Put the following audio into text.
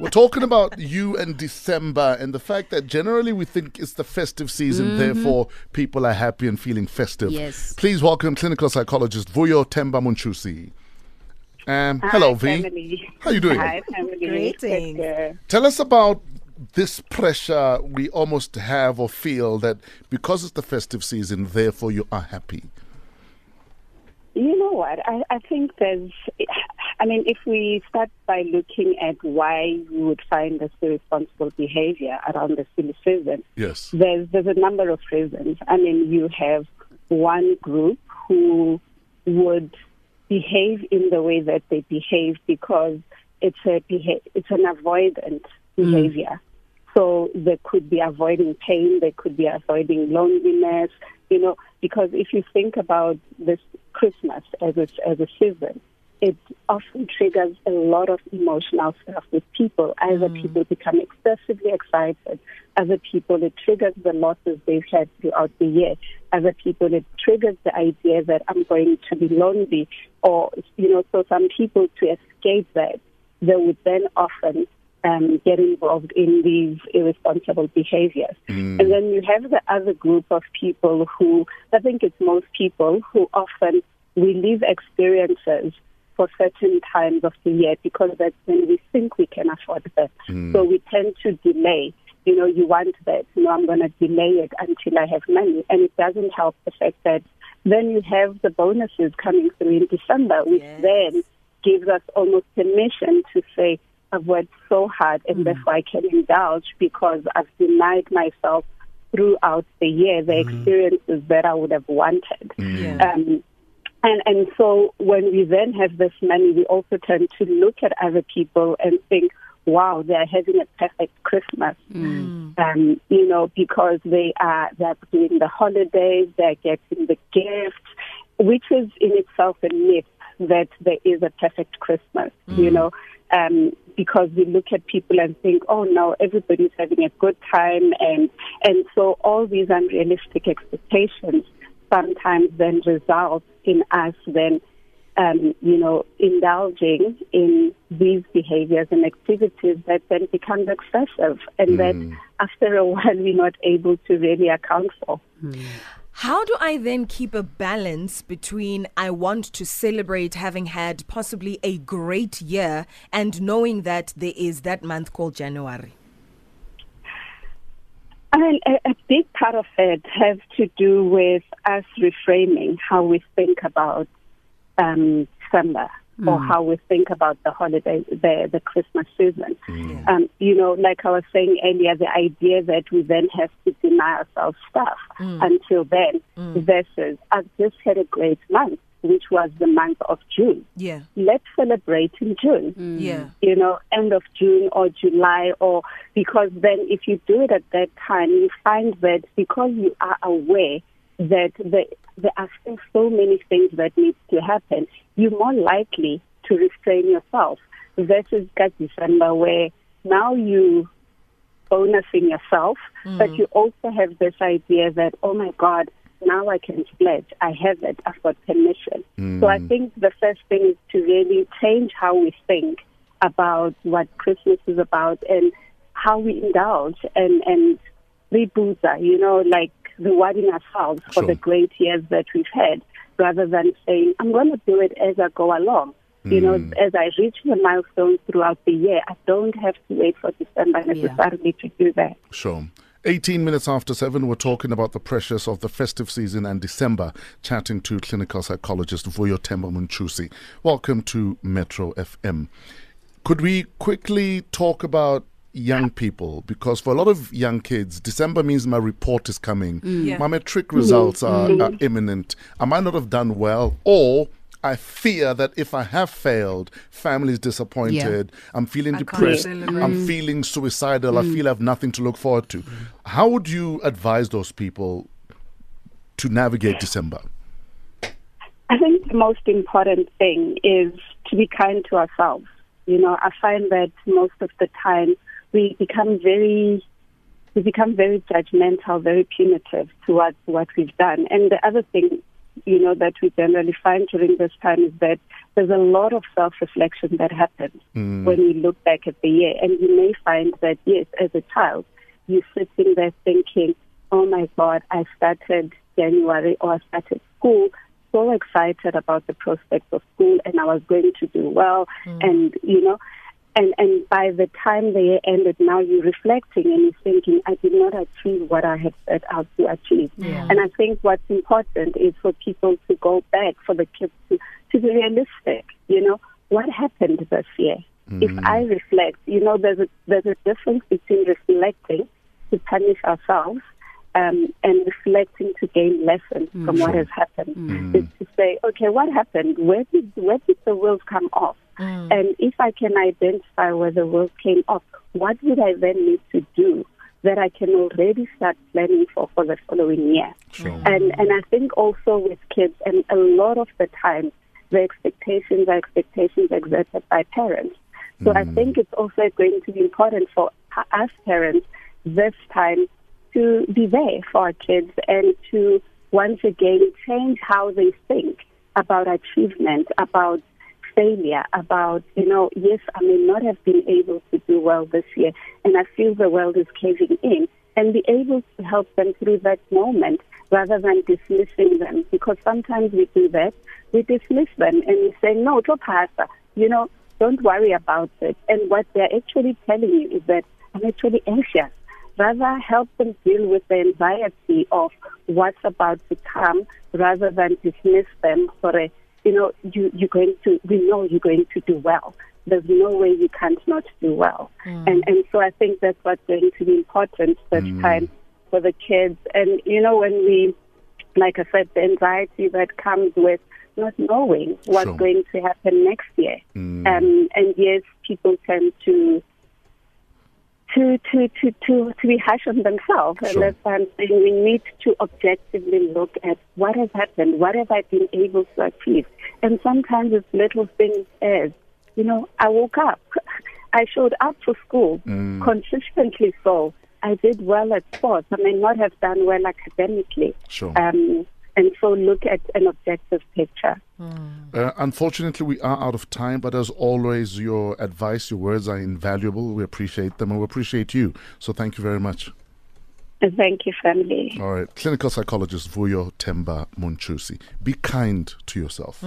We're talking about you and December and the fact that generally we think it's the festive season, mm-hmm. therefore people are happy and feeling festive. Yes. Please welcome clinical psychologist Vuyo Themba Munchusi. Um, Hi, hello, V. Family. How you doing? Hi, family. Greetings. Tell us about this pressure we almost have or feel that because it's the festive season, therefore you are happy. You know what? I, I think there's, I mean, if we start by looking at why you would find this irresponsible behavior around the silly season, yes, there's there's a number of reasons. I mean, you have one group who would behave in the way that they behave because it's a beha- it's an avoidant mm. behavior. So they could be avoiding pain, they could be avoiding loneliness, you know, because if you think about this Christmas as a, as a season, it often triggers a lot of emotional stuff with people. Either mm. people become excessively excited, other people it triggers the losses they've had throughout the year. Other people it triggers the idea that I'm going to be lonely, or you know, so some people to escape that they would then often um, get involved in these irresponsible behaviors. Mm. And then you have the other group of people who, I think it's most people who often relive experiences for certain times of the year because that's when we think we can afford that. Mm. So we tend to delay. You know, you want that. You know, I'm going to delay it until I have money. And it doesn't help the fact that then you have the bonuses coming through in December, which yes. then gives us almost permission to say, I've worked so hard and mm. therefore I can indulge because I've denied myself throughout the year the mm. experiences that I would have wanted. Mm. Um, and, and so when we then have this money, we also tend to look at other people and think, wow, they're having a perfect Christmas. Mm. Um, you know, because they are they're doing the holidays, they're getting the gifts, which is in itself a myth that there is a perfect Christmas. Mm. You know, um, because we look at people and think, oh no, everybody's having a good time, and and so all these unrealistic expectations sometimes then result in us then, um, you know, indulging in these behaviors and activities that then become excessive, and mm. that after a while we're not able to really account for. Mm. How do I then keep a balance between I want to celebrate having had possibly a great year and knowing that there is that month called January? I mean, a, a big part of it has to do with us reframing how we think about um, December mm. or how we think about the holiday, the, the Christmas season. Mm. Um, you know, like I was saying earlier, the idea that we then have to deny ourselves stuff mm. until then mm. versus I've just had a great month which was the month of June. Yeah. Let's celebrate in June. Mm. Yeah. You know, end of June or July or because then if you do it at that time you find that because you are aware that the, there are still so many things that need to happen, you're more likely to restrain yourself versus December where now you bonusing yourself, mm. but you also have this idea that, oh my God, now I can splurge. I have it. I've got permission. Mm. So I think the first thing is to really change how we think about what Christmas is about and how we indulge and, and reboot, you know, like rewarding ourselves for Sure. the great years that we've had rather than saying, I'm going to do it as I go along. You know, Mm. as I reach the milestones throughout the year, I don't have to wait for December necessarily to do that. Sure. 18 minutes after 7, we're talking about the pressures of the festive season and December, chatting to clinical psychologist Vuyo Themba Munchusi. Welcome to Metro FM. Could we quickly talk about young people? Because for a lot of young kids, December means my report is coming, mm. Yeah. my matric results mm. are, are mm. imminent. I might not have done well, or I fear that if I have failed, family is disappointed. I'm feeling I depressed. I'm feeling suicidal. I feel I have nothing to look forward to. How would you advise those people to navigate December? I think the most important thing is to be kind to ourselves. You know, I find that most of the time we become very we become very judgmental, very punitive towards what we've done. And the other thing, you know, that we generally find during this time is that there's a lot of self-reflection that happens Mm. when we look back at the year. And you may find that, yes, as a child, you're sitting there thinking, oh my God, I started January or I started school so excited about the prospects of school and I was going to do well. And, you know, and, and by the time the year ended, now you're reflecting and you're thinking, I did not achieve what I had set out to achieve. Yeah. And I think what's important is for people to go back, for the kids to, to be realistic. You know, what happened this year? If mm. I reflect, you know, there's a, there's a difference between reflecting to punish ourselves um, and reflecting to gain lessons from what mm. has happened. Mm. Is to say, okay, what happened? Where did where did the wheels come off? Mm. And if I can identify where the wheels came off, what would I then need to do that I can already start planning for for the following year? Sure. And and I think also with kids, and a lot of the time, the expectations are expectations exerted by parents. So I think it's also going to be important for us parents this time to be there for our kids and to once again change how they think about achievement, about failure, about, you know, yes, I may not have been able to do well this year and I feel the world is caving in and be able to help them through that moment rather than dismissing them because sometimes we do that. We dismiss them and we say, no, to pastor, you know, don't worry about it. And what they're actually telling you is that I'm actually anxious. Rather help them deal with the anxiety of what's about to come rather than dismiss them for a, you know, you, you're going to, we know you're going to do well. There's no way you can't not do well. And, and so I think that's what's going to be important this time for the kids. And, you know, when we, like I said, the anxiety that comes with not knowing what's Sure. going to happen next year. Mm. Um, and yes, people tend to to to to to to be harsh on themselves, and that's why I'm saying we need to objectively look at what has happened, what have I been able to achieve, and sometimes it's little things as, you know, I woke up, I showed up for school Mm. consistently, so I did well at sports. I may not have done well academically, Sure. um, and so look at an objective picture. Mm. Uh, unfortunately, we are out of time, but as always, your advice, your words are invaluable. We appreciate them and we appreciate you. So thank you very much. And thank you, family. All right. Clinical psychologist Vuyo Themba Munchusi. Be kind to yourself.